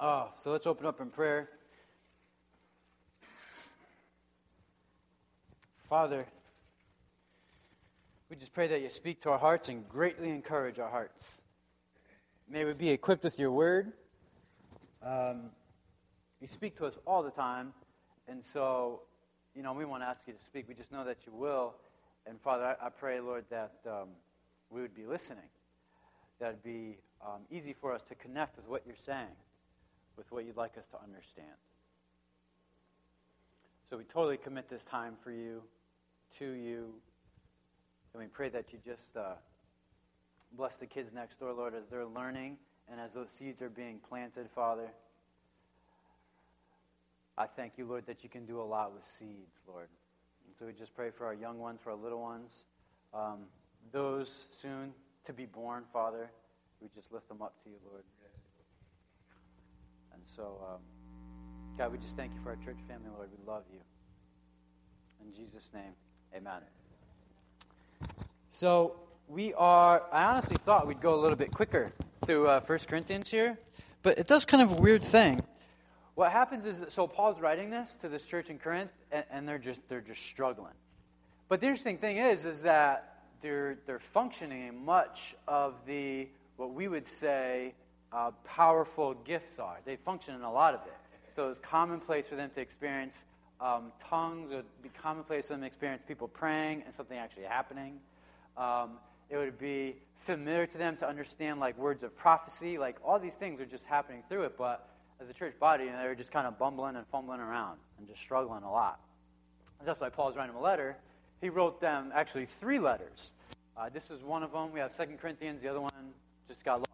Uh, so let's open up in prayer. Father, we just pray that you speak to our hearts and greatly encourage our hearts. May we be equipped with your word. Um, you speak to us all the time, and so, you know, we want to ask you to speak. We just know that you will. And Father, I, I pray, Lord, that um, we would be listening, that it'd be um, easy for us to connect with what you're saying, with what you'd like us to understand. So we totally commit this time for you, to you, and we pray that you just uh, bless the kids next door, Lord, as they're learning and as those seeds are being planted, Father. I thank you, Lord, that you can do a lot with seeds, Lord. And so we just pray for our young ones, for our little ones, um, those soon to be born, Father. We just lift them up to you, Lord. And so, um, God, we just thank you for our church family, Lord. We love you. In Jesus' name, amen. So, we are, I honestly thought we'd go a little bit quicker through uh, 1 Corinthians here, but it does kind of a weird thing. What happens is, so Paul's writing this to this church in Corinth, and, and they're just they're just struggling. But the interesting thing is, is that they're they're functioning in much of the what we would say uh, powerful gifts are. They function in a lot of it. So it's commonplace for them to experience um, tongues. It would be commonplace for them to experience people praying and something actually happening. Um, it would be familiar to them to understand like words of prophecy. Like all these things are just happening through it. But as a church body, you know, they're just kind of bumbling and fumbling around and just struggling a lot. That's why Paul's writing them a letter. He wrote them actually three letters. Uh, this is one of them. We have Second Corinthians. The other one just got lost.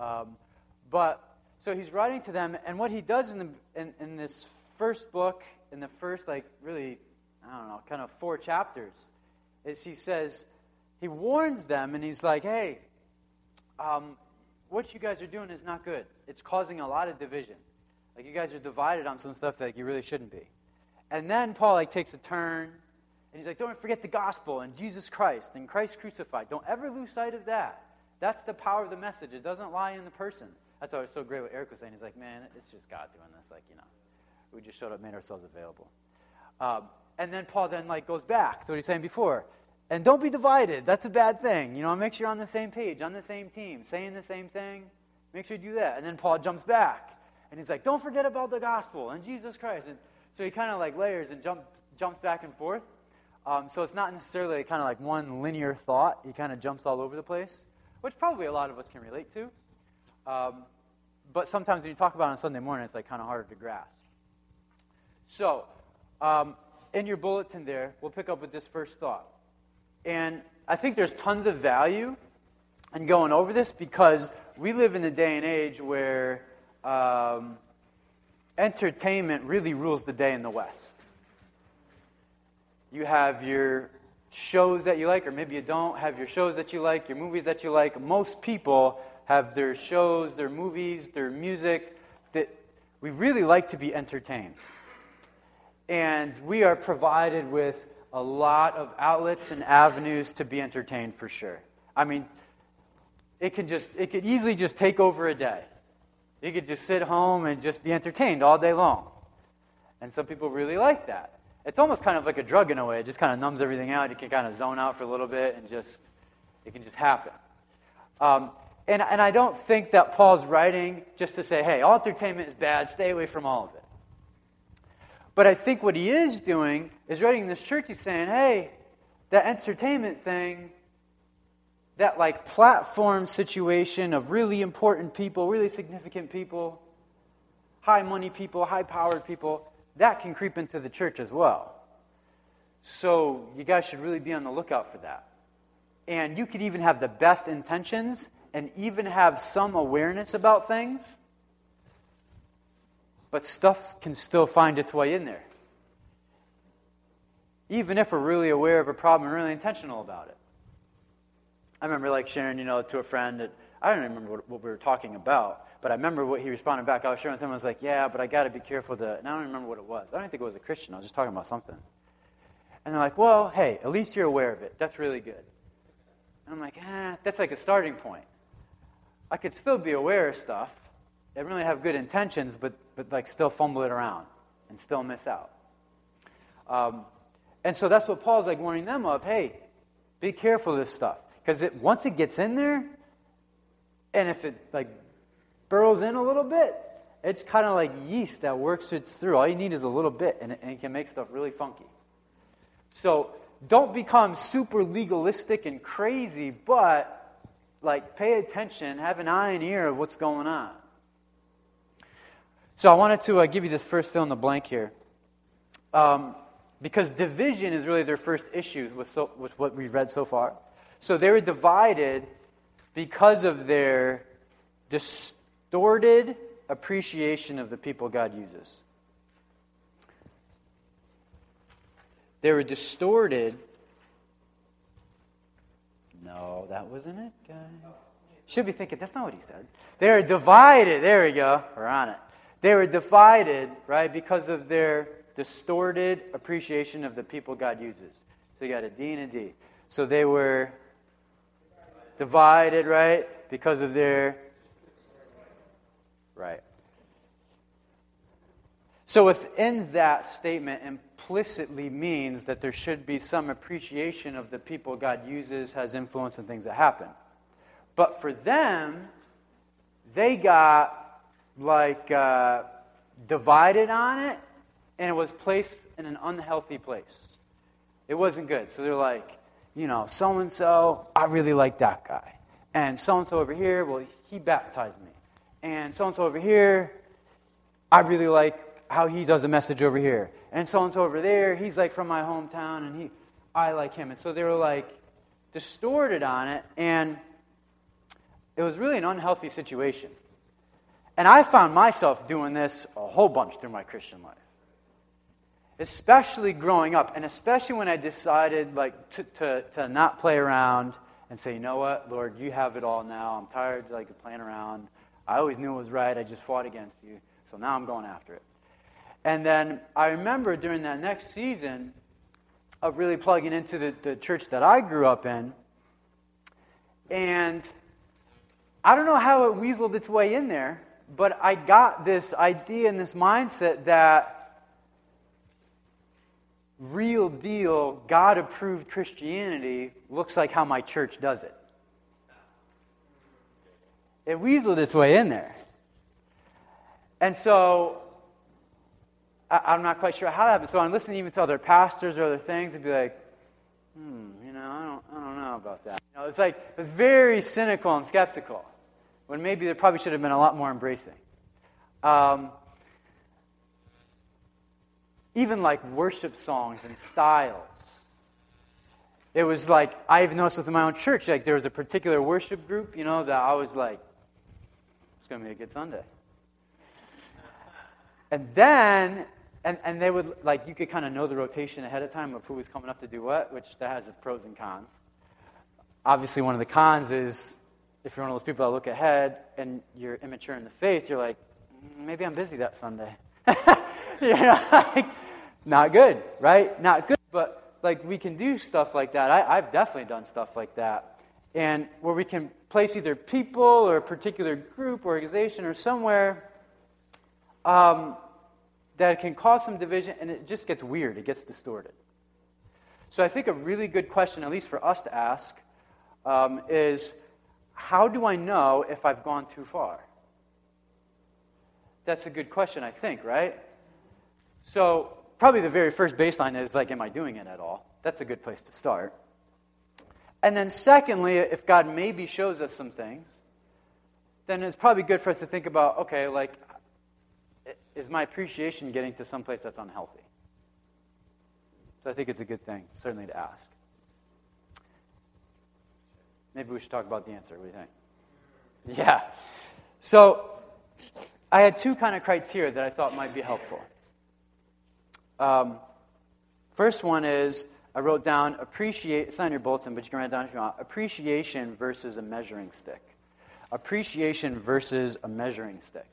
Um, but so he's writing to them, and what he does in, the, in, in this first book, in the first, like, really, I don't know, kind of four chapters, is he says, he warns them, and he's like, hey, um, what you guys are doing is not good. It's causing a lot of division. Like, you guys are divided on some stuff that you really shouldn't be. And then Paul, like, takes a turn, and he's like, don't forget the gospel and Jesus Christ and Christ crucified. Don't ever lose sight of that. That's the power of the message. It doesn't lie in the person. That's why it's so great what Eric was saying. He's like, man, it's just God doing this. Like, you know, we just showed up, made ourselves available. Um, and then Paul then like goes back to what he's saying before. And don't be divided. That's a bad thing. You know, make sure you're on the same page, on the same team, saying the same thing. Make sure you do that. And then Paul jumps back. And he's like, don't forget about the gospel and Jesus Christ. And so he kind of like layers and jump, jumps back and forth. Um, so it's not necessarily kind of like one linear thought. He kind of jumps all over the place which probably a lot of us can relate to. Um, but sometimes when you talk about it on Sunday morning, it's like kind of harder to grasp. So, um, in your bulletin there, we'll pick up with this first thought. And I think there's tons of value in going over this because we live in a day and age where um, entertainment really rules the day in the West. You have your shows that you like, or maybe you don't have your shows that you like, your movies that you like. Most people have their shows, their movies, their music that we really like to be entertained. And we are provided with a lot of outlets and avenues to be entertained for sure. I mean, it can just it could easily just take over a day. You could just sit home and just be entertained all day long. And some people really like that it's almost kind of like a drug in a way. It just kind of numbs everything out. You can kind of zone out for a little bit and just, it can just happen. Um, and, and I don't think that Paul's writing just to say, hey, all entertainment is bad, stay away from all of it. But I think what he is doing is writing this church, he's saying, hey, that entertainment thing, that like platform situation of really important people, really significant people, high money people, high powered people, that can creep into the church as well. So you guys should really be on the lookout for that. And you could even have the best intentions and even have some awareness about things, but stuff can still find its way in there. Even if we're really aware of a problem and really intentional about it. I remember like sharing, you know, to a friend that I don't remember what, what we were talking about, but I remember what he responded back. I was sharing with him. I was like, "Yeah, but I got to be careful to." And I don't remember what it was. I don't think it was a Christian. I was just talking about something. And they're like, "Well, hey, at least you're aware of it. That's really good." And I'm like, "Ah, that's like a starting point. I could still be aware of stuff, they really have good intentions, but, but like still fumble it around and still miss out. Um, and so that's what Paul's like warning them of. Hey, be careful of this stuff because it once it gets in there, and if it like burrows in a little bit, it's kind of like yeast that works its through. All you need is a little bit, and it, and it can make stuff really funky. So don't become super legalistic and crazy, but like pay attention, have an eye and ear of what's going on. So I wanted to uh, give you this first fill in the blank here. Um, because division is really their first issue with, so, with what we've read so far. So they were divided because of their distorted appreciation of the people God uses. They were distorted. No, that wasn't it, guys. Should be thinking, that's not what he said. They were divided. There we go. We're on it. They were divided, right, because of their distorted appreciation of the people God uses. So you got a D and a D. So they were divided, right, because of their. Right. So within that statement implicitly means that there should be some appreciation of the people God uses, has influence, and things that happen. But for them, they got like uh, divided on it and it was placed in an unhealthy place. It wasn't good. So they're like, you know, so and so, I really like that guy. And so and so over here, well, he baptized me. And so and so over here, I really like how he does a message over here. And so and so over there, he's like from my hometown, and he, I like him. And so they were like distorted on it, and it was really an unhealthy situation. And I found myself doing this a whole bunch through my Christian life especially growing up, and especially when I decided like to, to, to not play around and say, you know what, Lord, you have it all now. I'm tired like playing around. I always knew it was right. I just fought against you. So now I'm going after it. And then I remember during that next season of really plugging into the, the church that I grew up in. And I don't know how it weaseled its way in there, but I got this idea and this mindset that real deal, God approved Christianity looks like how my church does it. It weaseled its way in there. And so I, am not quite sure how that happened. So I'm listening even to other pastors or other things and be like, hmm, you know, I don't, I don't know about that. You know, it's like, it was very cynical and skeptical when maybe there probably should have been a lot more embracing. Um, even like worship songs and styles. It was like, I even noticed within my own church, like there was a particular worship group, you know, that I was like, going to be a good Sunday. And then, and, and they would, like, you could kind of know the rotation ahead of time of who was coming up to do what, which that has its pros and cons. Obviously, one of the cons is if you're one of those people that look ahead and you're immature in the faith, you're like, mm, maybe I'm busy that Sunday. you know, like, not good, right? Not good. But like we can do stuff like that. I, I've definitely done stuff like that. And where we can place either people or a particular group, organization, or somewhere um, that can cause some division, and it just gets weird. It gets distorted. So I think a really good question, at least for us to ask, um, is how do I know if I've gone too far? That's a good question, I think, right? So, probably the very first baseline is like, am I doing it at all? That's a good place to start. And then, secondly, if God maybe shows us some things, then it's probably good for us to think about okay, like, is my appreciation getting to some place that's unhealthy? So, I think it's a good thing, certainly, to ask. Maybe we should talk about the answer. What do you think? Yeah. So, I had two kind of criteria that I thought might be helpful. Um, first one is I wrote down appreciate. It's in your bulletin, but you can write it down if you want. Appreciation versus a measuring stick. Appreciation versus a measuring stick.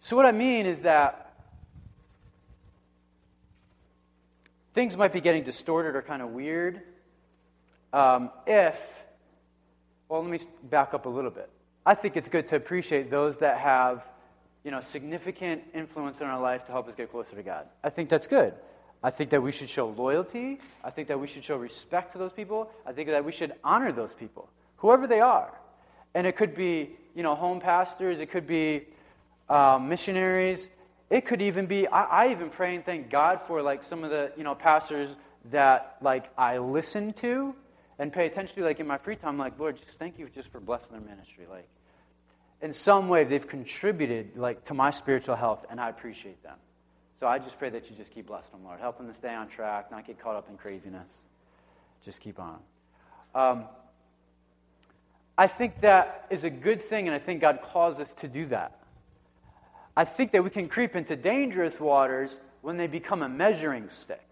So what I mean is that things might be getting distorted or kind of weird um, if. Well, let me back up a little bit. I think it's good to appreciate those that have, you know, significant influence in our life to help us get closer to God. I think that's good. I think that we should show loyalty. I think that we should show respect to those people. I think that we should honor those people, whoever they are. And it could be, you know, home pastors. It could be um, missionaries. It could even be, I, I even pray and thank God for, like, some of the, you know, pastors that, like, I listen to and pay attention to, like, in my free time. like, Lord, just thank you just for blessing their ministry. Like, in some way, they've contributed, like, to my spiritual health, and I appreciate them. So I just pray that you just keep blessing them, Lord. Help them to stay on track, not get caught up in craziness. Just keep on. Um, I think that is a good thing, and I think God calls us to do that. I think that we can creep into dangerous waters when they become a measuring stick.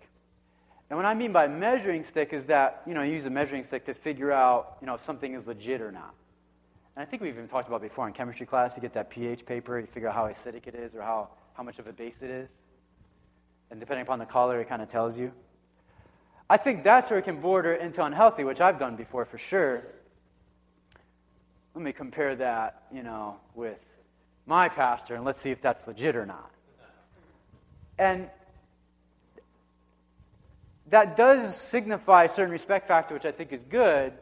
And what I mean by measuring stick is that, you know, you use a measuring stick to figure out, you know, if something is legit or not. And I think we've even talked about before in chemistry class, you get that pH paper, you figure out how acidic it is or how, how much of a base it is. And depending upon the color, it kind of tells you. I think that's where it can border into unhealthy, which I've done before for sure. Let me compare that, you know, with my pastor, and let's see if that's legit or not. And that does signify a certain respect factor, which I think is good,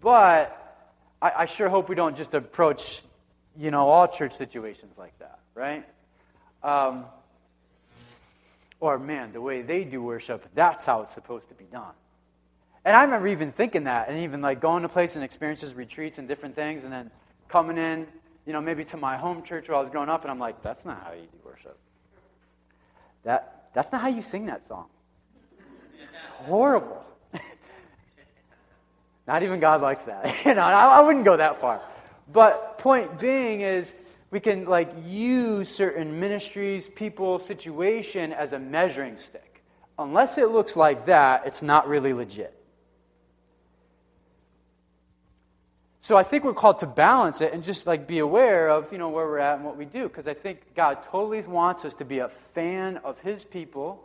but I, I sure hope we don't just approach, you know, all church situations like that, right? Um, or, man, the way they do worship, that's how it's supposed to be done. And I remember even thinking that, and even like going to places and experiences, retreats, and different things, and then coming in, you know, maybe to my home church where I was growing up, and I'm like, that's not how you do worship. That, that's not how you sing that song. It's horrible. not even God likes that. you know, I, I wouldn't go that far. But point being is, we can like use certain ministries, people, situation as a measuring stick. Unless it looks like that, it's not really legit. So I think we're called to balance it and just like be aware of, you know, where we're at and what we do because I think God totally wants us to be a fan of his people,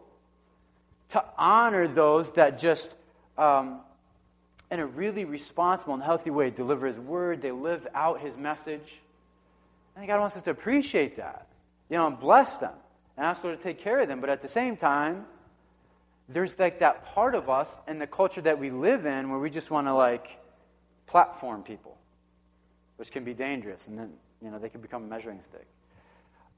to honor those that just um, in a really responsible and healthy way deliver his word, they live out his message. And God wants us to appreciate that, you know, and bless them and ask Lord to take care of them. But at the same time, there's like that part of us and the culture that we live in where we just want to like platform people, which can be dangerous, and then you know they can become a measuring stick.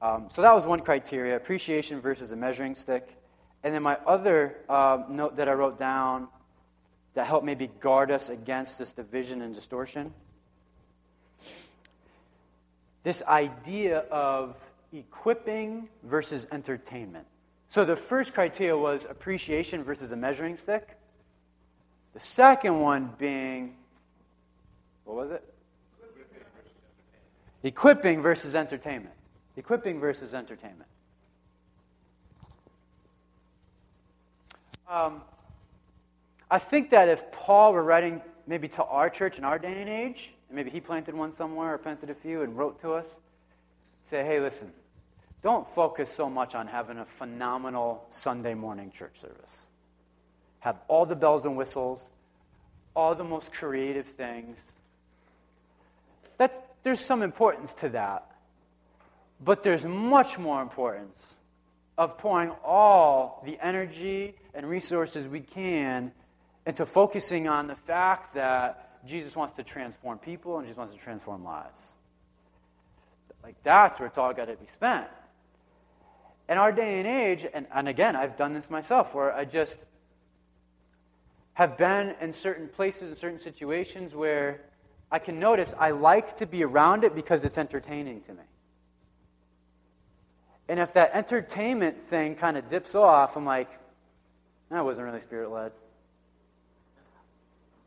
Um, so that was one criteria: appreciation versus a measuring stick. And then my other uh, note that I wrote down that helped maybe guard us against this division and distortion this idea of equipping versus entertainment. So the first criteria was appreciation versus a measuring stick. The second one being, what was it? Equipping versus entertainment. Equipping versus entertainment. Um, I think that if Paul were writing maybe to our church in our day and age, and maybe he planted one somewhere or planted a few and wrote to us, say, hey, listen, don't focus so much on having a phenomenal Sunday morning church service. Have all the bells and whistles, all the most creative things. That, there's some importance to that. But there's much more importance of pouring all the energy and resources we can into focusing on the fact that Jesus wants to transform people and Jesus wants to transform lives. Like that's where it's all got to be spent. In our day and age, and, and again, I've done this myself, where I just have been in certain places, in certain situations where I can notice I like to be around it because it's entertaining to me. And if that entertainment thing kind of dips off, I'm like, that wasn't really spirit led.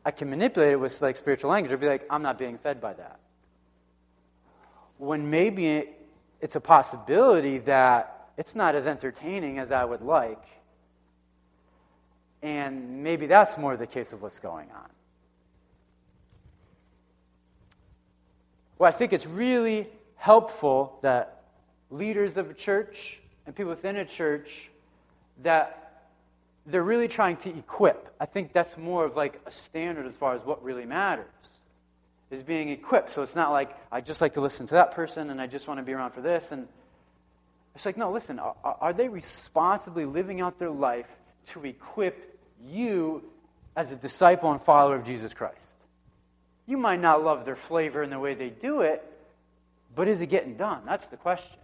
I can manipulate it with like spiritual language or be like, I'm not being fed by that. When maybe it's a possibility that it's not as entertaining as I would like. And maybe that's more the case of what's going on. Well, I think it's really helpful that leaders of a church and people within a church that they're really trying to equip. I think that's more of like a standard as far as what really matters. is being equipped. So it's not like I just like to listen to that person and I just want to be around for this. And it's like, no, listen, are, are they responsibly living out their life to equip you as a disciple and follower of Jesus Christ? You might not love their flavor and the way they do it, but is it getting done? That's the question.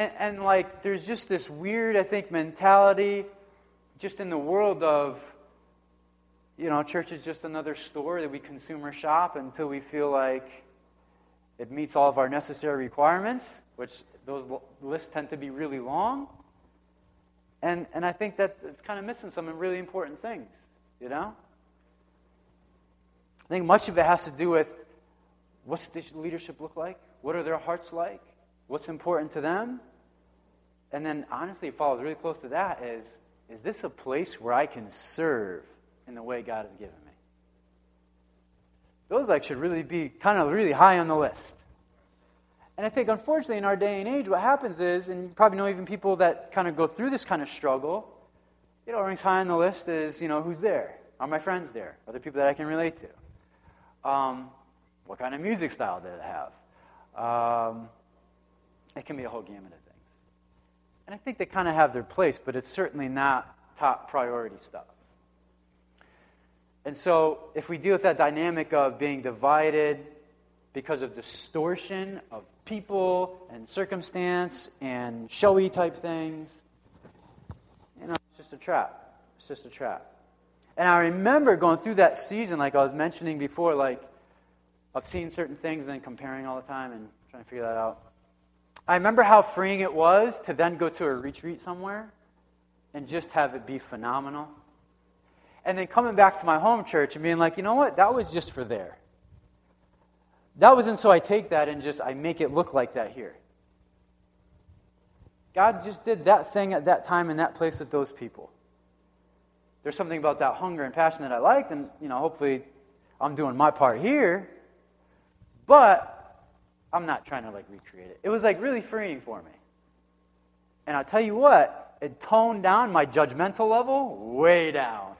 And, and, like, there's just this weird, I think, mentality just in the world of, you know, church is just another store that we consumer shop until we feel like it meets all of our necessary requirements, which those lists tend to be really long. And, and I think that it's kind of missing some really important things, you know? I think much of it has to do with what's the leadership look like? What are their hearts like? What's important to them? And then, honestly, it follows really close to that is, is this a place where I can serve in the way God has given me? Those like should really be kind of really high on the list. And I think, unfortunately, in our day and age, what happens is, and you probably know even people that kind of go through this kind of struggle, you know, ranks high on the list is, you know, who's there? Are my friends there? Are there people that I can relate to? Um, what kind of music style do they have? Um, it can be a whole gamut of. And I think they kind of have their place, but it's certainly not top priority stuff. And so, if we deal with that dynamic of being divided because of distortion of people and circumstance and showy type things, you know, it's just a trap. It's just a trap. And I remember going through that season, like I was mentioning before, like of seeing certain things and then comparing all the time and trying to figure that out. I remember how freeing it was to then go to a retreat somewhere and just have it be phenomenal. And then coming back to my home church and being like, you know what? That was just for there. That wasn't so I take that and just I make it look like that here. God just did that thing at that time in that place with those people there's something about that hunger and passion that I liked, and you know, hopefully I'm doing my part here. But I'm not trying to like recreate it. It was like really freeing for me. And I'll tell you what, it toned down my judgmental level way down.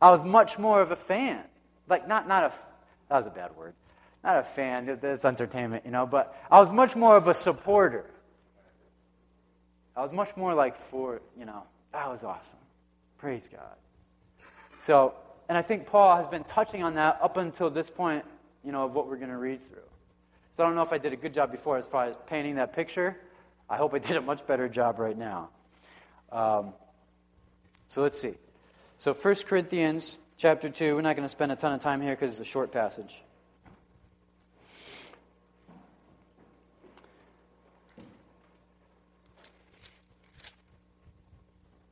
I was much more of a fan. Like not not a that was a bad word. Not a fan, it's entertainment, you know, but I was much more of a supporter. I was much more like for, you know, that was awesome. Praise God. So, and I think Paul has been touching on that up until this point, you know, of what we're going to read through. So I don't know if I did a good job before as far as painting that picture. I hope I did a much better job right now. Um, so let's see. So 1 Corinthians chapter 2, we're not going to spend a ton of time here because it's a short passage.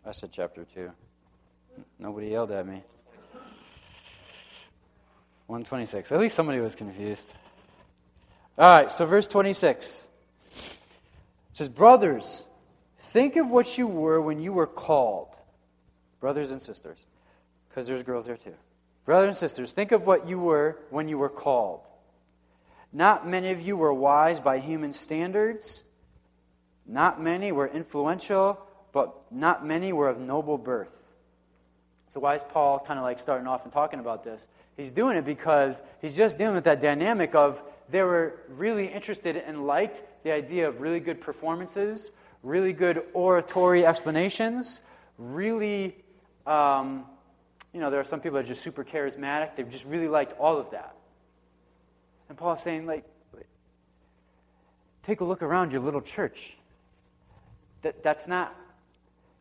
I said chapter 2. Nobody yelled at me. 126. At least somebody was confused. All right, so verse 26. It says, Brothers, think of what you were when you were called. Brothers and sisters, because there's girls there too. Brothers and sisters, think of what you were when you were called. Not many of you were wise by human standards. Not many were influential, but not many were of noble birth. So why is Paul kind of like starting off and talking about this? He's doing it because he's just dealing with that dynamic of they were really interested and liked the idea of really good performances, really good oratory explanations, really, um, you know, there are some people that are just super charismatic. They just really liked all of that. And Paul's saying, like, take a look around your little church. That, that's not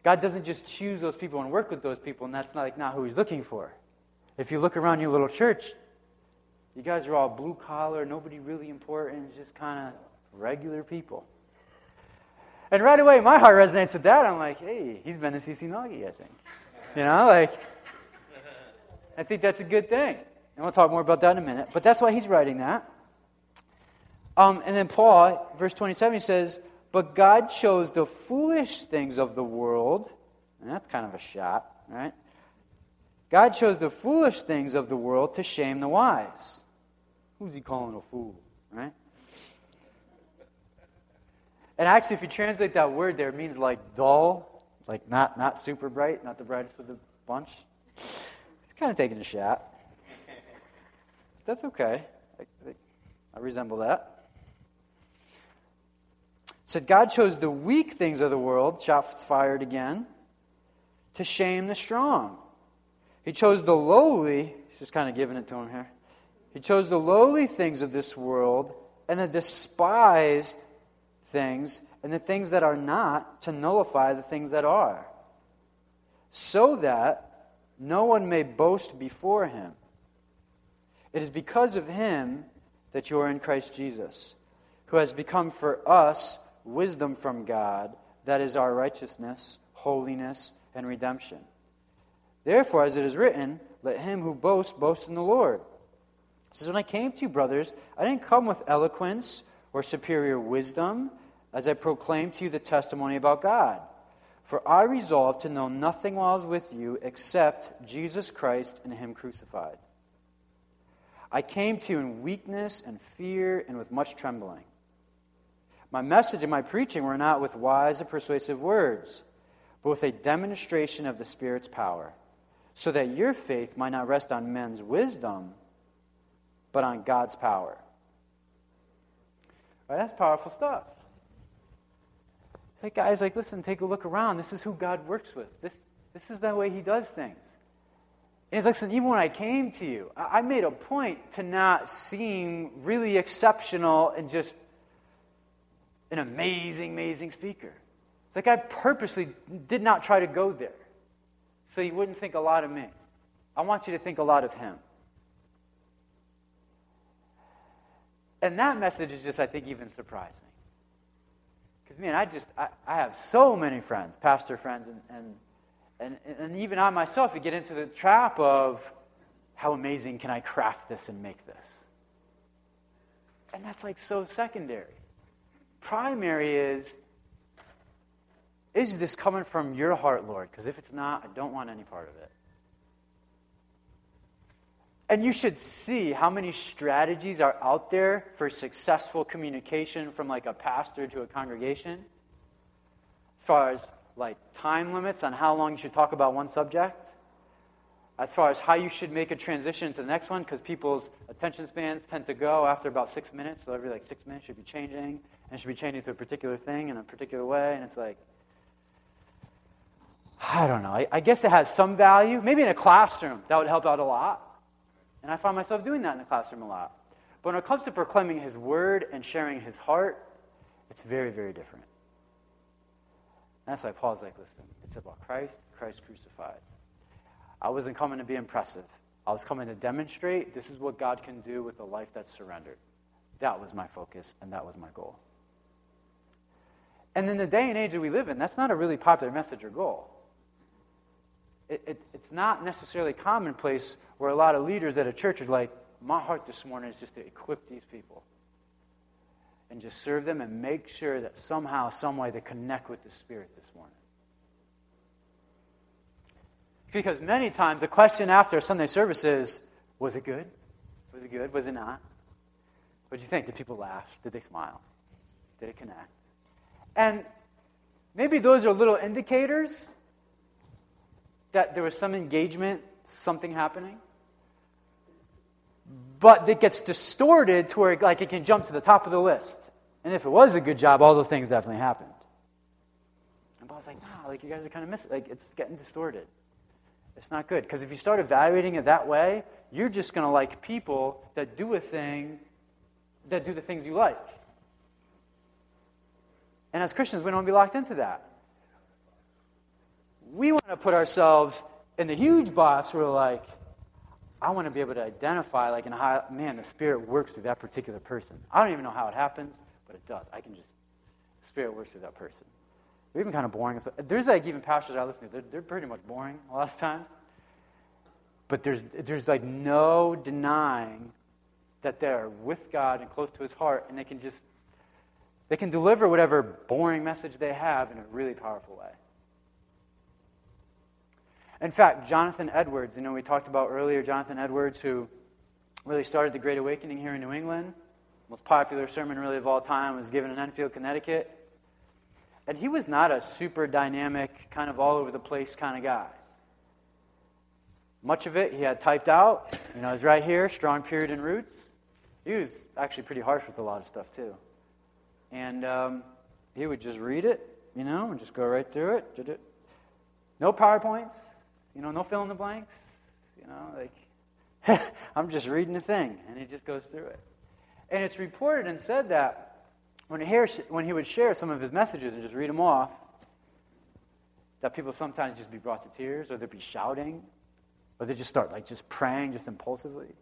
God doesn't just choose those people and work with those people, and that's not, like, not who He's looking for. If you look around your little church, you guys are all blue collar, nobody really important, just kind of regular people. And right away, my heart resonates with that. I'm like, hey, he's been to CC Nagi, I think. You know, like, I think that's a good thing. And we'll talk more about that in a minute. But that's why he's writing that. Um, and then Paul, verse 27, he says, but God chose the foolish things of the world. And that's kind of a shot, right? God chose the foolish things of the world to shame the wise. Who's he calling a fool, right? And actually, if you translate that word there, it means like dull, like not, not super bright, not the brightest of the bunch. He's kind of taking a shot. that's okay. I, I resemble that. Said God chose the weak things of the world, shots fired again, to shame the strong. He chose the lowly, he's just kind of giving it to him here. He chose the lowly things of this world and the despised things and the things that are not to nullify the things that are, so that no one may boast before him. It is because of him that you are in Christ Jesus, who has become for us wisdom from God, that is our righteousness, holiness, and redemption. Therefore, as it is written, let him who boasts boast in the Lord. It says, When I came to you, brothers, I didn't come with eloquence or superior wisdom as I proclaimed to you the testimony about God. For I resolved to know nothing while I was with you except Jesus Christ and Him crucified. I came to you in weakness and fear and with much trembling. My message and my preaching were not with wise and persuasive words, but with a demonstration of the Spirit's power, so that your faith might not rest on men's wisdom, but on God's power. Right, that's powerful stuff. It's like, guys, like, listen, take a look around. This is who God works with. This, this is the way He does things. And he's like, listen, even when I came to you, I made a point to not seem really exceptional and just an amazing, amazing speaker. It's like I purposely did not try to go there so you wouldn't think a lot of me. I want you to think a lot of him. And that message is just, I think, even surprising. Because, man, I just, I, I, have so many friends, pastor friends, and, and and, and even I myself, you get into the trap of how amazing can I craft this and make this? And that's like so secondary. Primary is, is this coming from your heart, Lord? Because if it's not, I don't want any part of it. And you should see how many strategies are out there for successful communication from like a pastor to a congregation. As far as like time limits on how long you should talk about one subject, as far as how you should make a transition to the next one, because people's attention spans tend to go after about six minutes. So every like six minutes should be changing, and should be changing to a particular thing in a particular way. And it's like, I don't know. I, I guess it has some value. Maybe in a classroom that would help out a lot. And I find myself doing that in the classroom a lot. But when it comes to proclaiming His word and sharing His heart, it's very, very different. And That's why Paul's like, listen, it's about Christ, Christ crucified. I wasn't coming to be impressive. I was coming to demonstrate this is what God can do with a life that's surrendered. That was my focus, and that was my goal. And in the day and age that we live in, that's not a really popular message or goal. It, it, it's not necessarily commonplace where a lot of leaders at a church are like, my heart this morning is just to equip these people and just serve them and make sure that somehow, some way, they connect with the Spirit this morning. Because many times the question after Sunday service is, was it good? Was it good? Was it not? What did you think? Did people laugh? Did they smile? Did it connect? And maybe those are little indicators that there was some engagement, something happening but it gets distorted to where like it can jump to the top of the list. And if it was a good job, all those things definitely happened. And Paul's like, nah, like you guys are kind of missing. Like it's getting distorted. It's not good because if you start evaluating it that way, you're just to like people that do a thing that do the things you like. And as Christians, we don't want to be locked into that. We want to put ourselves in the huge box where, like, I want to be able to identify, like, in how, man, the Spirit works through that particular person. I don't even know how it happens, but it does. I can just, the Spirit works through that person. They're even kind of boring. There's like even pastors I listen to, they're, they're pretty much boring a lot of times. But there's, there's like no denying that they're with God and close to His heart, and they can just, they can deliver whatever boring message they have in a really powerful way. In fact, Jonathan Edwards, you know, we talked about earlier, Jonathan Edwards, who really started the Great Awakening here in New England. Most popular sermon, really, of all time was given in Enfield, Connecticut. And he was not a super dynamic, kind of all over the place kind of guy. Much of it he had typed out. You know, it's right here, strong period and roots. He was actually pretty harsh with a lot of stuff, too. And um, he would just read it, you know, and just go right through it. No PowerPoints, you know, no fill in the blanks. You know, like, I'm just reading the thing, and he just goes through it. And it's reported and said that when he, when he would share some of his messages and just read them off, that people sometimes just be brought to tears, or they'd be shouting, or they just start like just praying just impulsively.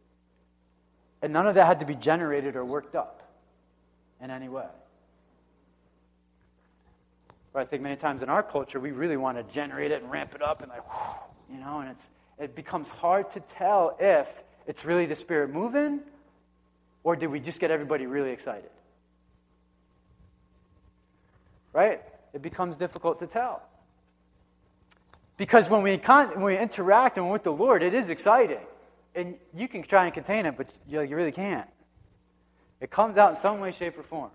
And none of that had to be generated or worked up in any way. But I think many times in our culture, we really want to generate it and ramp it up and like, whew, you know, and it's, it becomes hard to tell if it's really the Spirit moving or did we just get everybody really excited? Right? It becomes difficult to tell. Because when we, con- when we interact and with the Lord, it is exciting. And you can try and contain it, but you, you really can't. It comes out in some way, shape, or form.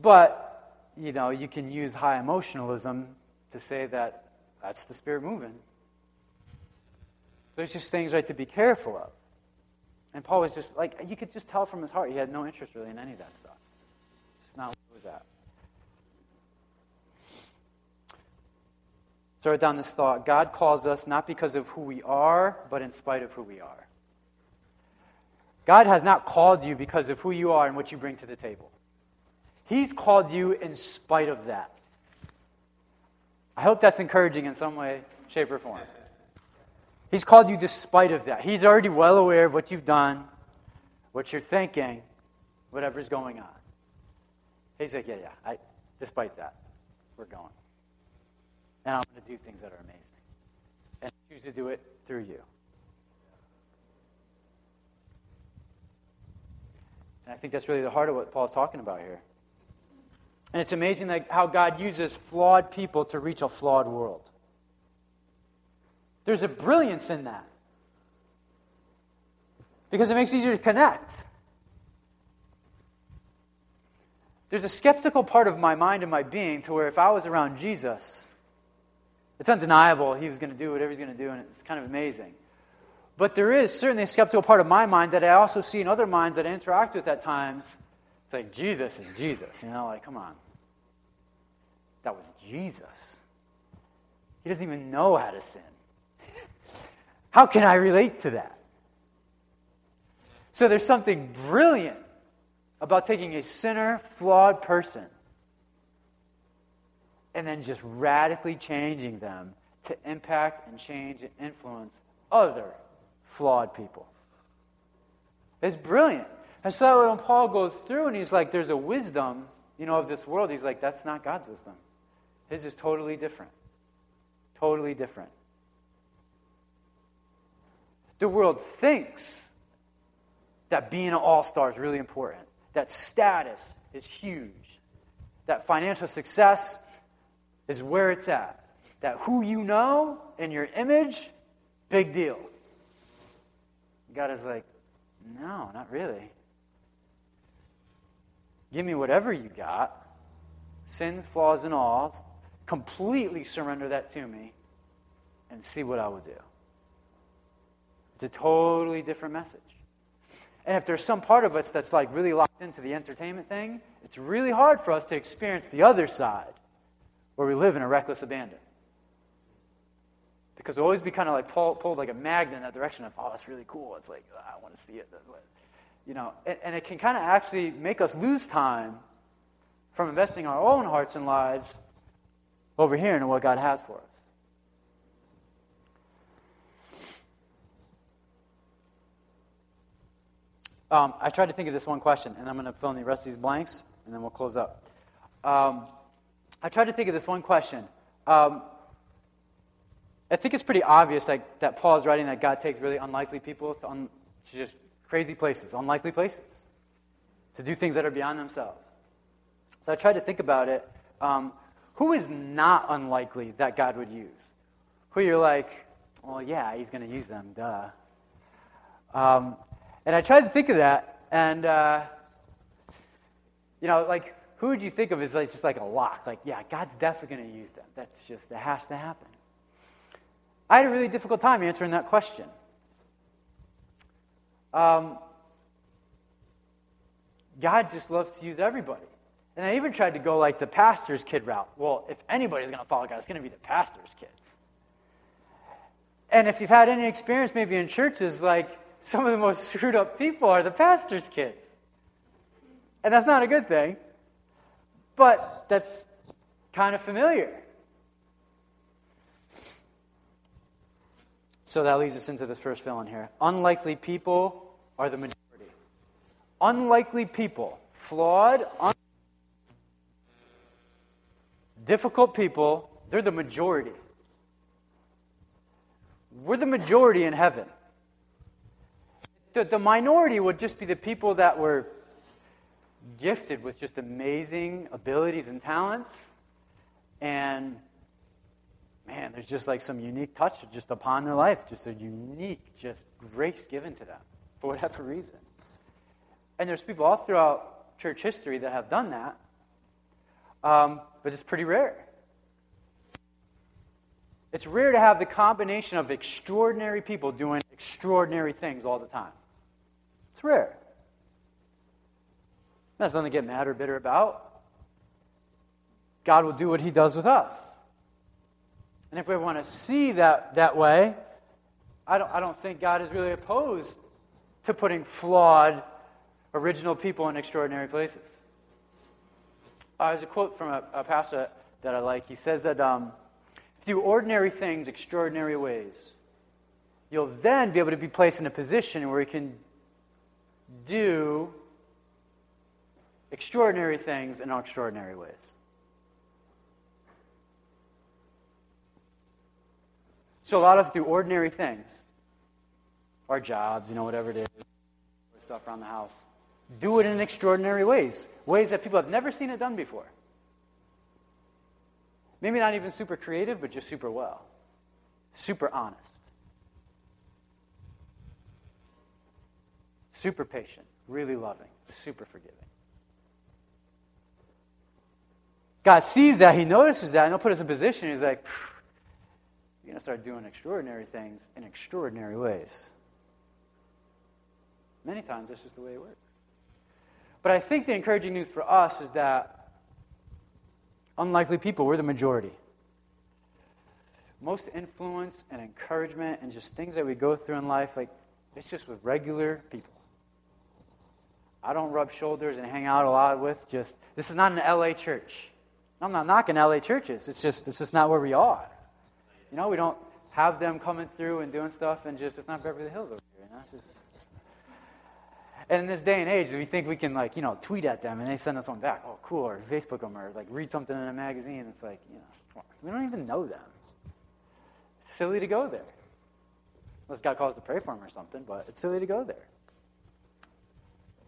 But, you know, you can use high emotionalism to say that that's the Spirit moving. There's just things right to be careful of. And Paul was just like, you could just tell from his heart he had no interest really in any of that stuff. It's not what it was at. So write down this thought God calls us not because of who we are, but in spite of who we are. God has not called you because of who you are and what you bring to the table. He's called you in spite of that. I hope that's encouraging in some way, shape, or form. He's called you despite of that. He's already well aware of what you've done, what you're thinking, whatever's going on. He's like, yeah, yeah, I, despite that, we're going. And I'm going to do things that are amazing. And I choose to do it through you. And I think that's really the heart of what Paul's talking about here. And it's amazing like how God uses flawed people to reach a flawed world. There's a brilliance in that. Because it makes it easier to connect. There's a skeptical part of my mind and my being to where if I was around Jesus, it's undeniable he was going to do whatever he's going to do, and it's kind of amazing. But there is certainly a skeptical part of my mind that I also see in other minds that I interact with at times. It's like, Jesus is Jesus. You know, like, come on. That was Jesus. He doesn't even know how to sin. How can I relate to that? So there's something brilliant about taking a sinner, flawed person and then just radically changing them to impact and change and influence other flawed people. It's brilliant. And so when Paul goes through and he's like, there's a wisdom, you know, of this world, he's like, that's not God's wisdom. His is totally different. Totally different. The world thinks that being an all star is really important, that status is huge, that financial success is where it's at. That who you know and your image, big deal. God is like, no, not really. Give me whatever you got, sins, flaws, and all, completely surrender that to me, and see what I will do. It's a totally different message. And if there's some part of us that's like really locked into the entertainment thing, it's really hard for us to experience the other side where we live in a reckless abandon. Because we'll always be kind of like pulled, pulled like a magnet in that direction of, oh, that's really cool. It's like, oh, I want to see it. You know, and, and it can kind of actually make us lose time from investing our own hearts and lives over here into what God has for us. Um, I tried to think of this one question, and I'm going to fill in the rest of these blanks, and then we'll close up. Um, I tried to think of this one question. Um, I think it's pretty obvious like, that Paul is writing that God takes really unlikely people to, un, to just crazy places, unlikely places, to do things that are beyond themselves. So I tried to think about it. Um, who is not unlikely that God would use? Who you're like, well, yeah, he's going to use them, duh. Um, and I tried to think of that, and, uh, you know, like, who would you think of as like, just like a lock? Like, yeah, God's definitely going to use them. That's just, that has to happen. I had a really difficult time answering that question. Um, God just loves to use everybody. And I even tried to go like the pastor's kid route. Well, if anybody's going to follow God, it's going to be the pastor's kids. And if you've had any experience maybe in churches, like some of the most screwed up people are the pastor's kids. And that's not a good thing, but that's kind of familiar. So that leads us into this first villain here. Unlikely people are the majority. Unlikely people, flawed, un- difficult people, they're the majority. We're the majority in heaven. The, the minority would just be the people that were gifted with just amazing abilities and talents. And man, there's just like some unique touch just upon their life, just a unique, just grace given to them for whatever reason. And there's people all throughout church history that have done that, um, but it's pretty rare. It's rare to have the combination of extraordinary people doing extraordinary things all the time. It's rare. That's nothing to get mad or bitter about. God will do what He does with us. And if we want to see that that way, I don't, I don't think God is really opposed to putting flawed, original people in extraordinary places. Uh, there's a quote from a, a, pastor that I like. He says that um, through ordinary things, extraordinary ways, you'll then be able to be placed in a position where you can do extraordinary things in extraordinary ways. So a lot of us do ordinary things, our jobs, you know, whatever it is, stuff around the house. Do it in extraordinary ways, ways that people have never seen it done before. Maybe not even super creative, but just super well, super honest, super patient, really loving, super forgiving. God sees that, He notices that, and He'll put us in position. He's like, you're going to start doing extraordinary things in extraordinary ways. Many times, that's just the way it works. But I think the encouraging news for us is that unlikely people, we're the majority. Most influence and encouragement and just things that we go through in life, like, it's just with regular people. I don't rub shoulders and hang out a lot with just, this is not an LA church. I'm not knocking LA churches. It's just it's just not where we are. You know, we don't have them coming through and doing stuff and just it's not Beverly Hills over here. You know, just and in this day and age, we think we can like you know tweet at them and they send us one back. Oh, cool! Or Facebook them or like read something in a magazine. It's like you know we don't even know them. It's silly to go there. Unless God calls to pray for them or something, but it's silly to go there.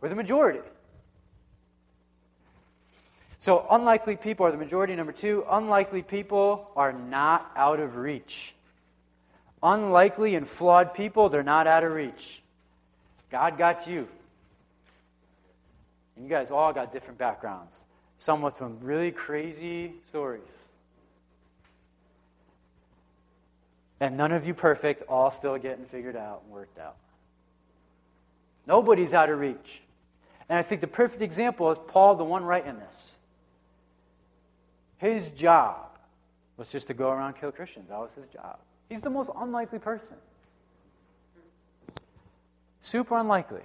We're the majority. So, unlikely people are the majority. Number two, unlikely people are not out of reach. Unlikely and flawed people, they're not out of reach. God got you. And you guys all got different backgrounds. Some with some really crazy stories. And none of you perfect, all still getting figured out and worked out. Nobody's out of reach. And I think the perfect example is Paul, the one writing this. His job was just to go around kill Christians. That was his job. He's the most unlikely person. Super unlikely.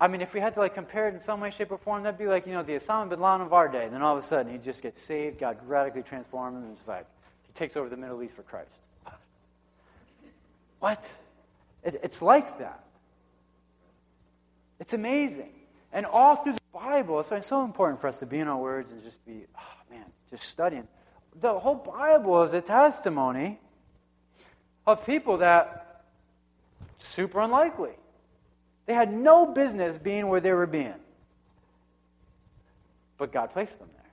I mean, if we had to like compare it in some way, shape, or form, that'd be like, you know, the Osama bin Laden of our day. And then all of a sudden, he just gets saved, God radically transformed him, and just like, he takes over the Middle East for Christ. what? It, it's like that. It's amazing. And all through the Bible, so it's so important for us to be in our words and just be, oh man, just studying. The whole Bible is a testimony of people that super unlikely. They had no business being where they were being. But God placed them there.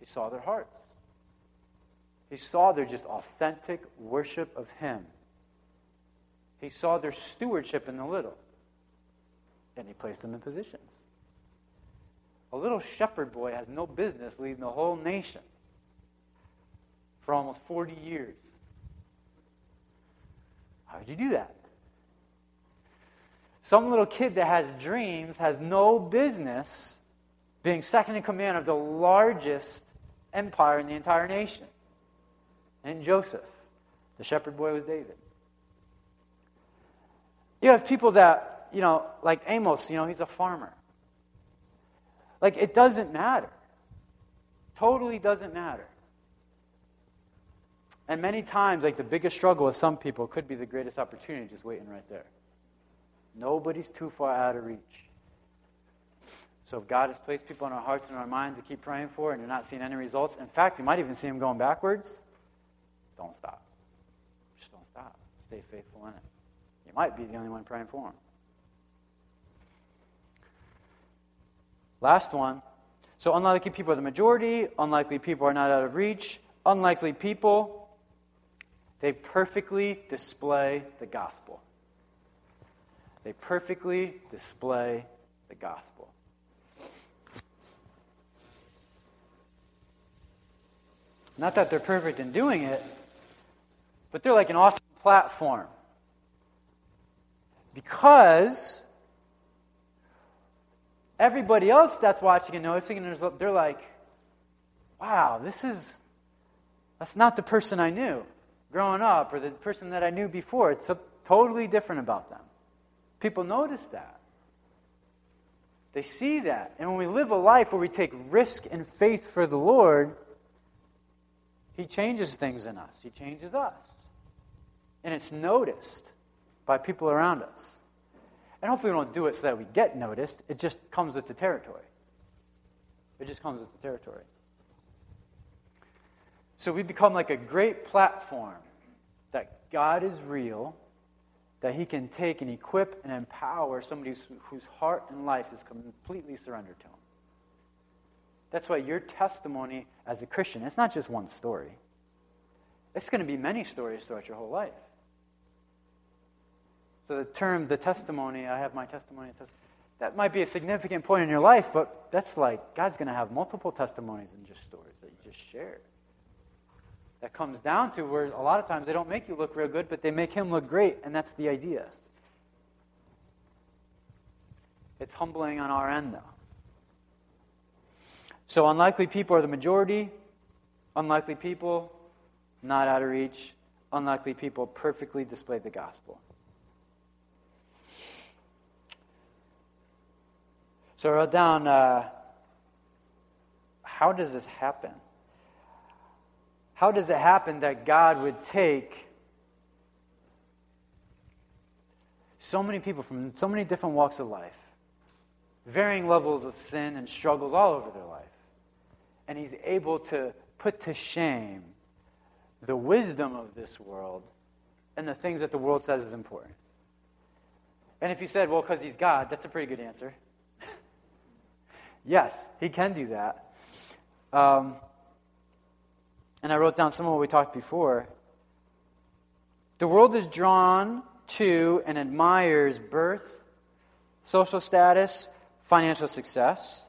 He saw their hearts. He saw their just authentic worship of Him. He saw their stewardship in the little. And He placed them in positions. A little shepherd boy has no business leading the whole nation for almost 40 years. How would you do that? Some little kid that has dreams has no business being second in command of the largest empire in the entire nation. And Joseph, the shepherd boy was David. You have people that, you know, like Amos, you know, he's a farmer. Like, it doesn't matter. Totally doesn't matter. And many times, like, the biggest struggle with some people could be the greatest opportunity just waiting right there. Nobody's too far out of reach. So if God has placed people in our hearts and our minds to keep praying for and you're not seeing any results, in fact, you might even see them going backwards, don't stop. Just don't stop. Stay faithful in it. You might be the only one praying for them. Last one. So unlikely people are the majority. Unlikely people are not out of reach. Unlikely people, they perfectly display the gospel. They perfectly display the gospel. Not that they're perfect in doing it, but they're like an awesome platform. Because everybody else that's watching and noticing, and they're like, wow, this is, that's not the person I knew growing up or the person that I knew before. It's a, totally different about them. People notice that. They see that. And when we live a life where we take risk and faith for the Lord, He changes things in us. He changes us. And it's noticed by people around us. And hopefully we don't do it so that we get noticed. It just comes with the territory. It just comes with the territory. So we become like a great platform that God is real, that He can take and equip and empower somebody whose, heart and life is completely surrendered to Him. That's why your testimony as a Christian, it's not just one story. It's going to be many stories throughout your whole life. So the term, the testimony, I have my testimony, that might be a significant point in your life, but that's like God's going to have multiple testimonies and just stories that you just shared. That comes down to where a lot of times they don't make you look real good, but they make him look great, and that's the idea. It's humbling on our end, though. So, unlikely people are the majority. Unlikely people, not out of reach. Unlikely people perfectly display the gospel. So I wrote down uh, how does this happen? How does it happen that God would take so many people from so many different walks of life, varying levels of sin and struggles all over their life, and He's able to put to shame the wisdom of this world and the things that the world says is important? And if you said, well, because He's God, that's a pretty good answer. Yes, he can do that. Um, and I wrote down some of what we talked before. The world is drawn to and admires birth, social status, financial success,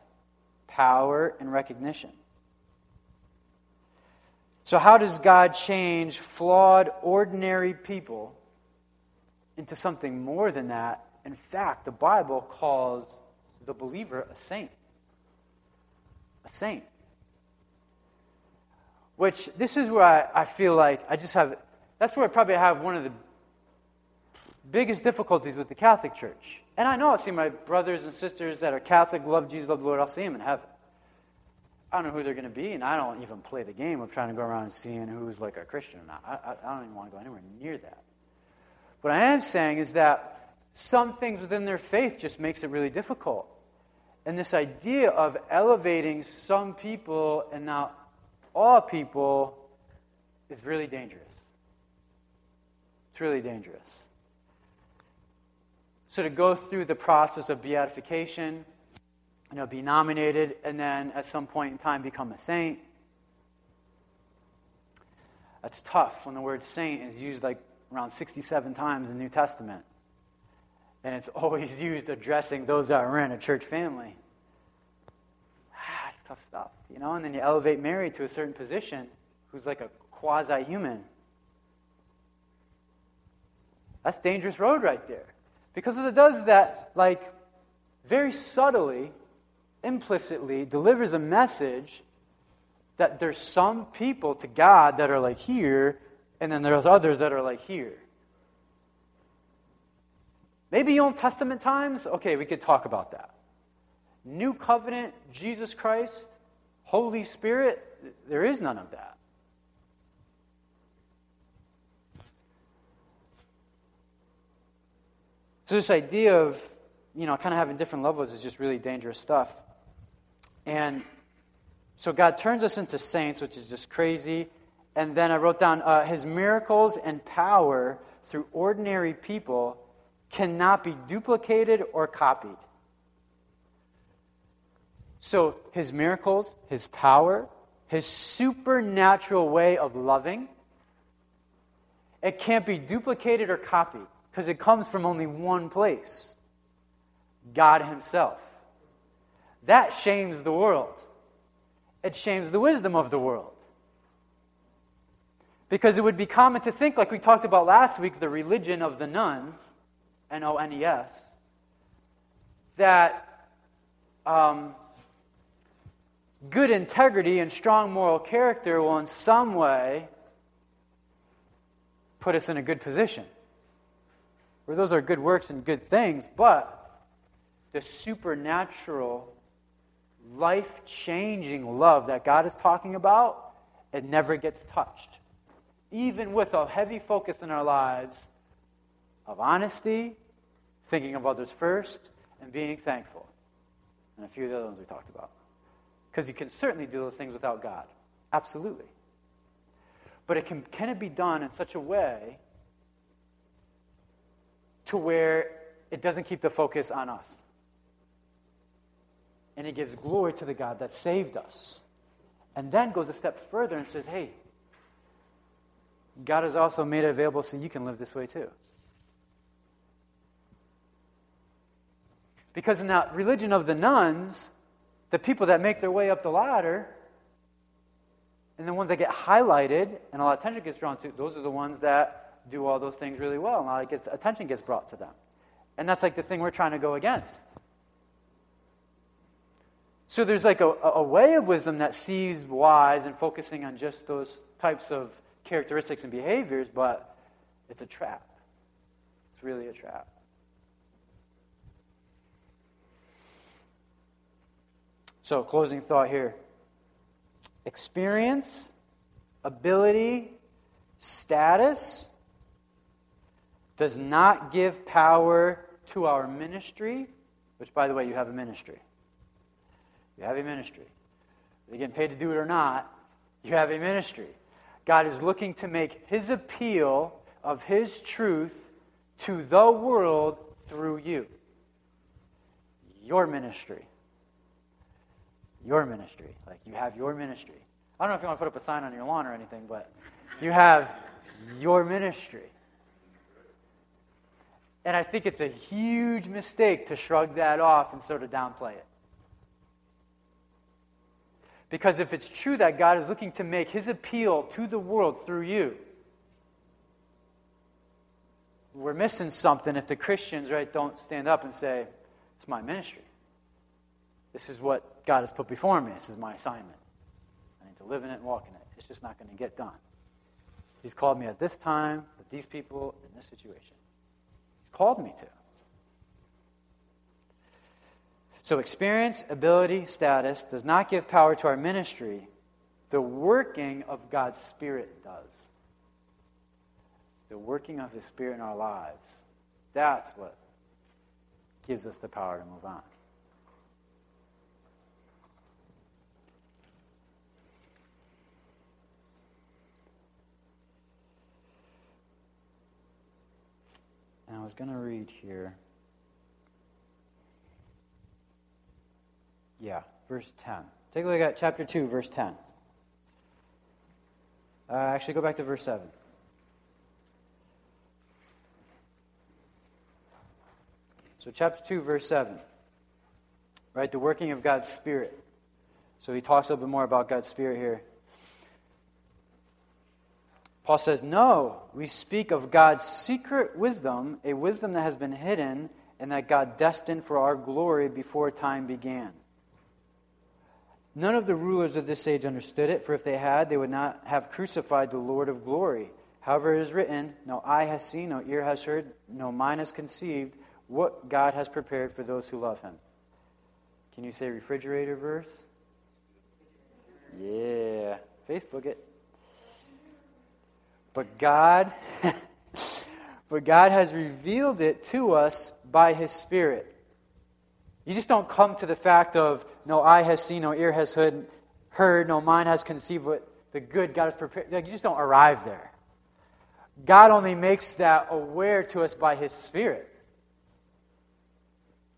power, and recognition. So, how does God change flawed, ordinary people into something more than that? In fact, the Bible calls the believer a saint a saint. Which, this is where I, I feel like I just have, that's where I probably have one of the biggest difficulties with the Catholic Church. And I know I'll see my brothers and sisters that are Catholic, love Jesus, love the Lord, I'll see them in heaven. I don't know who they're going to be, and I don't even play the game of trying to go around and seeing who's like a Christian or not. I, I, I don't even want to go anywhere near that. What I am saying is that some things within their faith just makes it really difficult. And this idea of elevating some people and not all people is really dangerous. It's really dangerous. So to go through the process of beatification, you know, be nominated, and then at some point in time become a saint. That's tough when the word saint is used like around 67 times in the New Testament and it's always used addressing those that are in a church family. Ah, it's tough stuff, you know? And then you elevate Mary to a certain position who's like a quasi human. That's dangerous road right there. Because what it does is that, like, very subtly, implicitly, delivers a message that there's some people to God that are like here, and then there's others that are like here. Maybe Old Testament times, okay, we could talk about that. New covenant, Jesus Christ, Holy Spirit, there is none of that. So, this idea of, you know, kind of having different levels is just really dangerous stuff. And so, God turns us into saints, which is just crazy. And then I wrote down uh, his miracles and power through ordinary people cannot be duplicated or copied. So, his miracles, his power, his supernatural way of loving, it can't be duplicated or copied because it comes from only one place God Himself. That shames the world. It shames the wisdom of the world. Because it would be common to think, like we talked about last week, the religion of the nones, N O N E S, that um, good integrity and strong moral character will, in some way, put us in a good position where those are good works and good things, but the supernatural, life changing love that God is talking about, it never gets touched. Even with a heavy focus in our lives of honesty, thinking of others first, and being thankful. And a few of the other ones we talked about. Because you can certainly do those things without God. Absolutely. But it can, can it be done in such a way to where it doesn't keep the focus on us. And it gives glory to the God that saved us. And then goes a step further and says, hey, God has also made it available so you can live this way too. Because in that religion of the nones, the people that make their way up the ladder, and the ones that get highlighted and a lot of attention gets drawn to, those are the ones that do all those things really well, and a lot of gets, attention gets brought to them. And that's like the thing we're trying to go against. So there's like a, a way of wisdom that sees wise and focusing on just those types of characteristics and behaviors, but it's a trap. It's really a trap. So, closing thought here experience, ability, status, does not give power to our ministry, which, by the way, you have a ministry. You have a ministry. Whether you're getting paid to do it or not, you have a ministry. God is looking to make his appeal of his truth to the world through you. Your ministry. Your ministry. Like you have your ministry. I don't know if you want to put up a sign on your lawn or anything, but you have your ministry. And I think it's a huge mistake to shrug that off and sort of downplay it. Because if it's true that God is looking to make his appeal to the world through you, we're missing something if the Christians, right, don't stand up and say, It's my ministry. This is what God has put before me. This is my assignment. I need to live in it and walk in it. It's just not going to get done. He's called me at this time, with these people, in this situation He's called me to. So, experience, ability, status does not give power to our ministry. The working of God's Spirit does. The working of His Spirit in our lives. That's what gives us the power to move on. And I was going to read here. Yeah, verse 10. Take a look at chapter 2, verse 10. Uh, actually, go back to verse 7. So, chapter 2, verse 7. Right, the working of God's Spirit. So, he talks a little bit more about God's Spirit here. Paul says, No, we speak of God's secret wisdom, a wisdom that has been hidden and that God destined for our glory before time began. None of the rulers of this age understood it, for if they had, they would not have crucified the Lord of glory. However, it is written, No eye has seen, no ear has heard, no mind has conceived what God has prepared for those who love him. Can you say refrigerator verse? Yeah. Facebook it. But God but God has revealed it to us by his spirit. You just don't come to the fact of no eye has seen, no ear has heard, heard no mind has conceived what the good God has prepared. Like, you just don't arrive there. God only makes that aware to us by his spirit.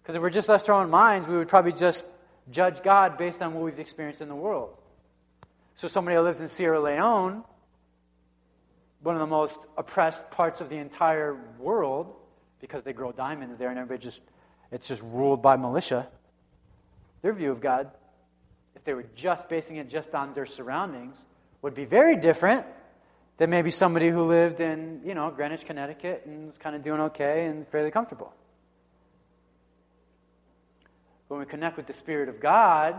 Because if we're just left our own minds, we would probably just judge God based on what we've experienced in the world. So somebody who lives in Sierra Leone, one of the most oppressed parts of the entire world, because they grow diamonds there and everybody just it's just ruled by militia. Their view of God, if they were just basing it just on their surroundings, would be very different than maybe somebody who lived in, you know, Greenwich, Connecticut and was kind of doing okay and fairly comfortable. When we connect with the Spirit of God,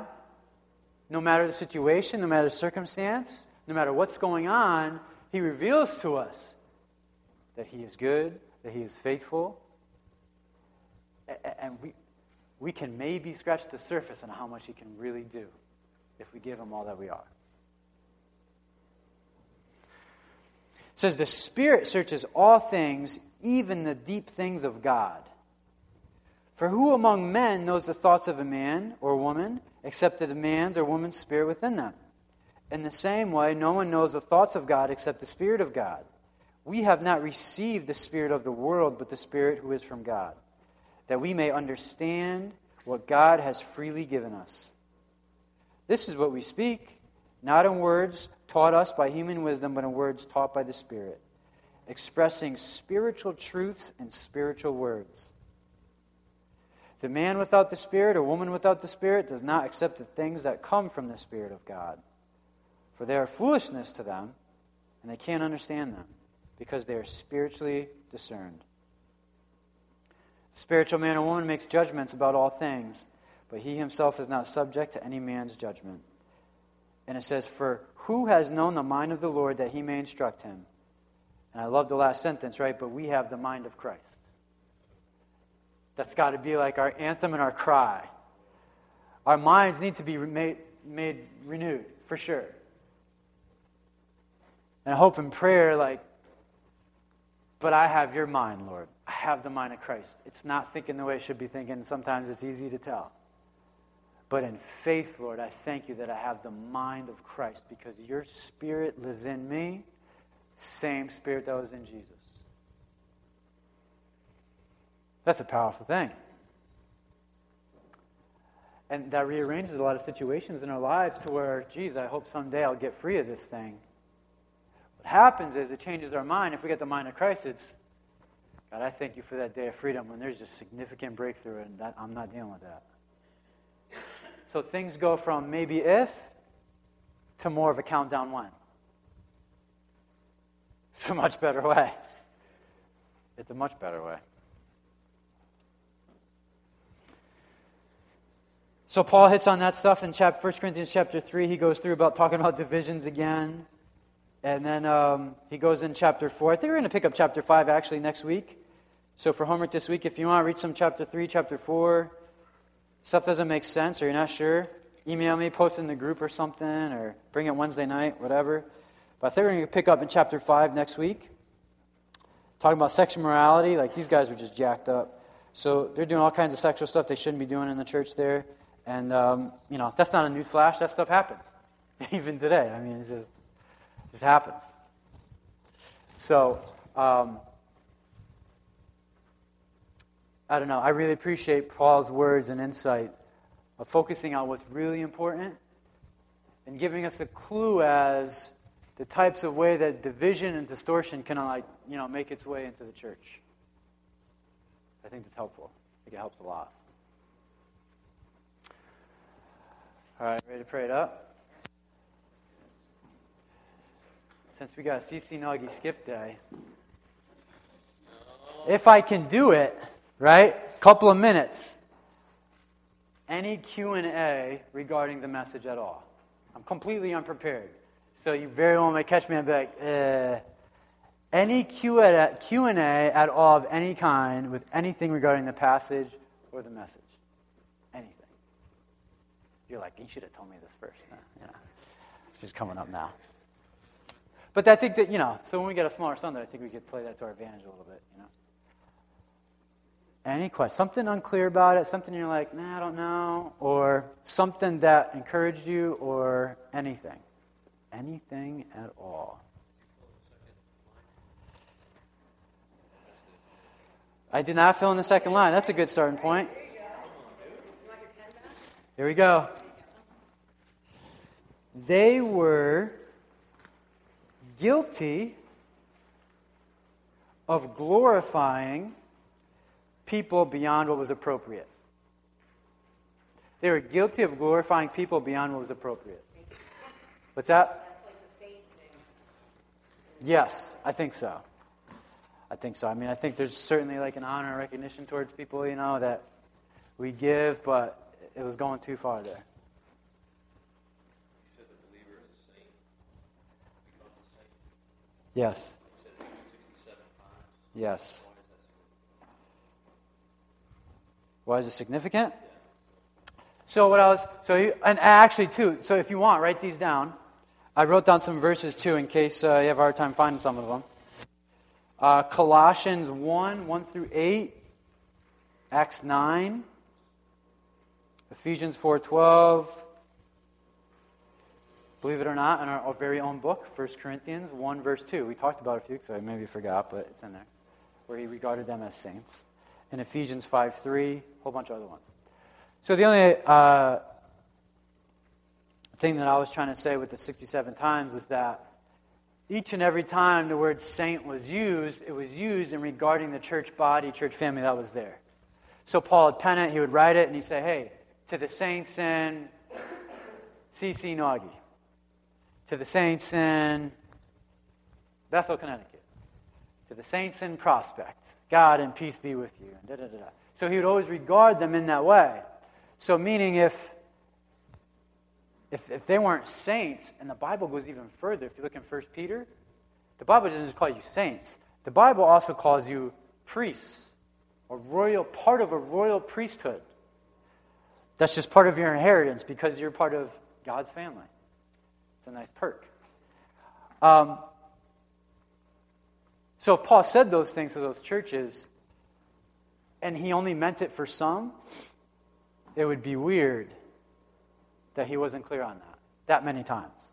no matter the situation, no matter the circumstance, no matter what's going on, He reveals to us that He is good, that He is faithful, and we, we can maybe scratch the surface on how much He can really do if we give Him all that we are. It says, The Spirit searches all things, even the deep things of God. For who among men knows the thoughts of a man or woman except the man's or woman's spirit within them? In the same way, no one knows the thoughts of God except the Spirit of God. We have not received the Spirit of the world, but the Spirit who is from God that we may understand what God has freely given us. This is what we speak, not in words taught us by human wisdom, but in words taught by the Spirit, expressing spiritual truths in spiritual words. The man without the Spirit or woman without the Spirit does not accept the things that come from the Spirit of God, for they are foolishness to them, and they can't understand them, because they are spiritually discerned. The spiritual man or woman makes judgments about all things, but he himself is not subject to any man's judgment. And it says, For who has known the mind of the Lord that he may instruct him? And I love the last sentence, right? But we have the mind of Christ. That's got to be like our anthem and our cry. Our minds need to be made, made renewed, for sure. And hope in prayer, like, but I have your mind, Lord. I have the mind of Christ. It's not thinking the way it should be thinking. Sometimes it's easy to tell. But in faith, Lord, I thank you that I have the mind of Christ because your spirit lives in me, same spirit that was in Jesus. That's a powerful thing. And that rearranges a lot of situations in our lives to where, geez, I hope someday I'll get free of this thing. What happens is it changes our mind. If we get the mind of Christ, it's God, I thank you for that day of freedom when there's just significant breakthrough, and that, I'm not dealing with that. So things go from maybe if to more of a countdown one. It's a much better way. It's a much better way. So Paul hits on that stuff in chapter, 1 Corinthians chapter 3. He goes through about talking about divisions again. And then um, he goes in chapter 4. I think we're going to pick up chapter 5 actually next week. So for homework this week, if you want read some chapter 3, chapter 4, stuff doesn't make sense or you're not sure, email me, post in the group or something, or bring it Wednesday night, whatever. But I think we're going to pick up in chapter 5 next week. Talking about sexual morality. Like these guys are just jacked up. So they're doing all kinds of sexual stuff they shouldn't be doing in the church there. And, um, you know, that's not a news flash. That stuff happens. Even today. I mean, it's just just happens. So, um, I don't know. I really appreciate Paul's words and insight of focusing on what's really important and giving us a clue as the types of way that division and distortion can like you know make its way into the church. I think that's helpful. I think it helps a lot. All right, ready to pray it up? Since we got CC Nagi skip day, if I can do it, right? Couple of minutes. Any Q&A regarding the message at all. I'm completely unprepared. So you very well may catch me and be like, eh. Any Q&A at all of any kind with anything regarding the passage or the message. Anything. You're like, you should have told me this first. It's just coming up now. But I think that, you know, so when we get a smaller Sunday, I think we could play that to our advantage a little bit, you know. Any question? Something unclear about it, something you're like, nah, I don't know, or something that encouraged you, or anything. Anything at all. I did not fill in the second line. That's a good starting point. Here we go. They were guilty of glorifying people beyond what was appropriate. They were guilty of glorifying people beyond what was appropriate. What's that? Yes, I think so. I think so. I mean, I think there's certainly like an honor and recognition towards people, you know, that we give, but it was going too far there. Yes. Yes. Why is it significant? So what I was so you, and actually too. So if you want, write these down. I wrote down some verses too in case uh, you have a hard time finding some of them. Uh, Colossians one one through eight, Acts nine, Ephesians four twelve. Believe it or not, in our, very own book, 1 Corinthians 1, verse 2. We talked about a few, so I maybe forgot, but it's in there, where he regarded them as saints. In Ephesians 5 3, a whole bunch of other ones. So the only uh, thing that I was trying to say with the 67 times is that each and every time the word saint was used, it was used in regarding the church body, church family that was there. So Paul would pen it, he would write it, and he'd say, hey, to the saints in CC Nagi, to the saints in Bethel, Connecticut, to the saints in Prospect, God and peace be with you. Da, da, da, so he would always regard them in that way. So, meaning if, if, if they weren't saints, and the Bible goes even further, if you look in 1 Peter, the Bible doesn't just call you saints, the Bible also calls you priests, a royal, part of a royal priesthood. That's just part of your inheritance because you're part of God's family. It's a nice perk. Um, so if Paul said those things to those churches, and he only meant it for some, it would be weird that he wasn't clear on that that many times.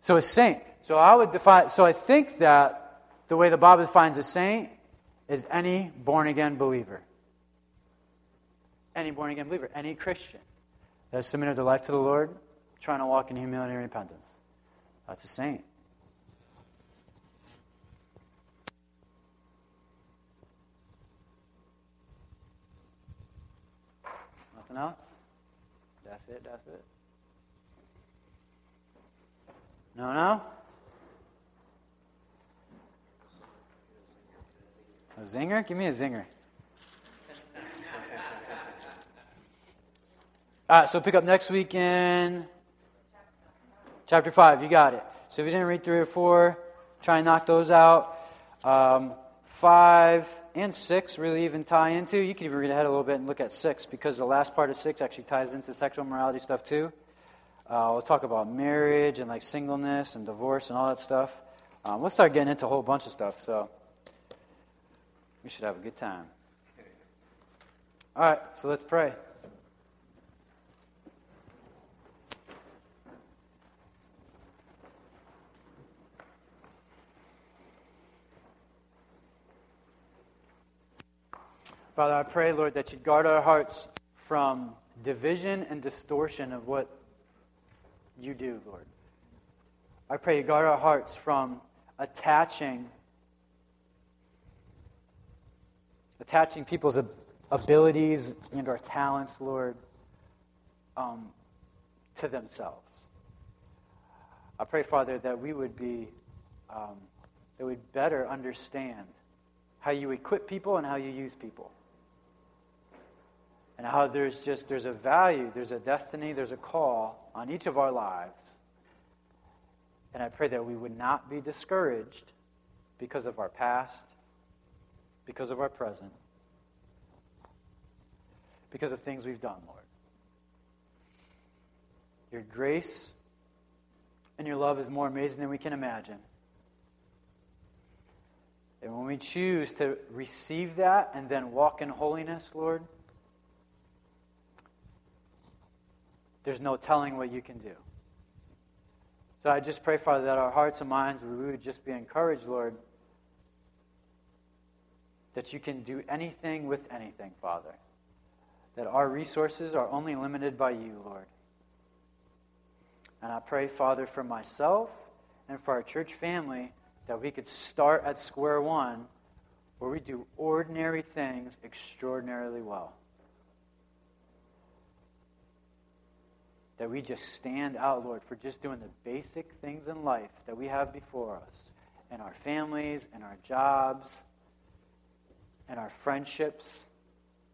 So a saint. So I would define. So I think that the way the Bible defines a saint is any born again believer. Any born again believer, any Christian that has submitted their life to the Lord, trying to walk in humility and repentance. That's a saint. Nothing else? That's it, that's it. No, no? A zinger? Give me a zinger. All right, so pick up next week in chapter 5. You got it. So if you didn't read 3 or 4, try and knock those out. Um, 5 and 6 really even tie into. You can even read ahead a little bit and look at 6 because the last part of 6 actually ties into sexual morality stuff too. Uh, we'll talk about marriage and like singleness and divorce and all that stuff. Um, we'll start getting into a whole bunch of stuff, so we should have a good time. All right, so let's pray. Father, I pray, Lord, that you'd guard our hearts from division and distortion of what you do, Lord. I pray you guard our hearts from attaching attaching people's abilities and our talents, Lord, um, to themselves. I pray, Father, that we would be, um, that we'd better understand how you equip people and how you use people. And how there's just, there's a value, there's a destiny, there's a call on each of our lives. And I pray that we would not be discouraged because of our past, because of our present, because of things we've done, Lord. Your grace and your love is more amazing than we can imagine. And when we choose to receive that and then walk in holiness, Lord, there's no telling what you can do. So I just pray, Father, that our hearts and minds, we would just be encouraged, Lord, that you can do anything with anything, Father. That our resources are only limited by you, Lord. And I pray, Father, for myself and for our church family that we could start at square one where we do ordinary things extraordinarily well. That we just stand out, Lord, for just doing the basic things in life that we have before us, in our families, in our jobs, in our friendships,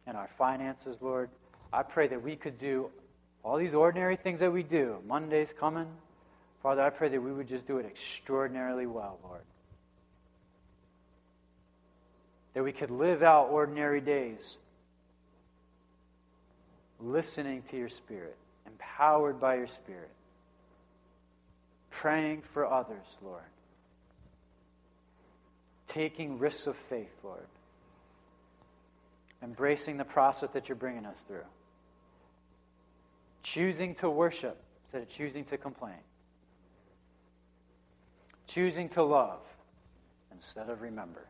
in our finances, Lord. I pray that we could do all these ordinary things that we do. Monday's coming. Father, I pray that we would just do it extraordinarily well, Lord. That we could live out ordinary days listening to your Spirit empowered by your Spirit, praying for others, Lord, taking risks of faith, Lord, embracing the process that you're bringing us through, choosing to worship instead of choosing to complain, choosing to love instead of remember.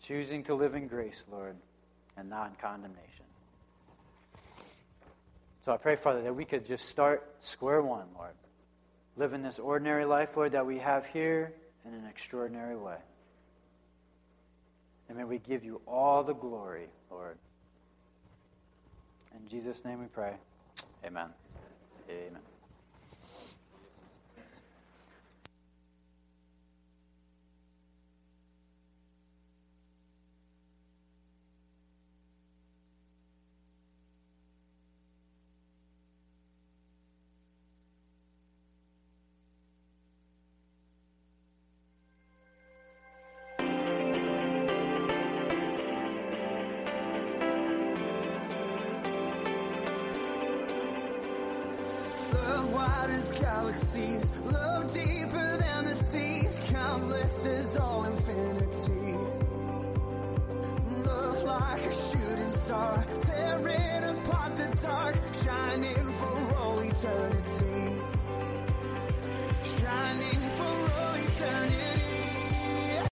choosing to live in grace, Lord, and non condemnation. So I pray, Father, that we could just start square one, Lord. Living this ordinary life, Lord, that we have here in an extraordinary way. And may we give you all the glory, Lord. In Jesus' name we pray. Amen. Amen.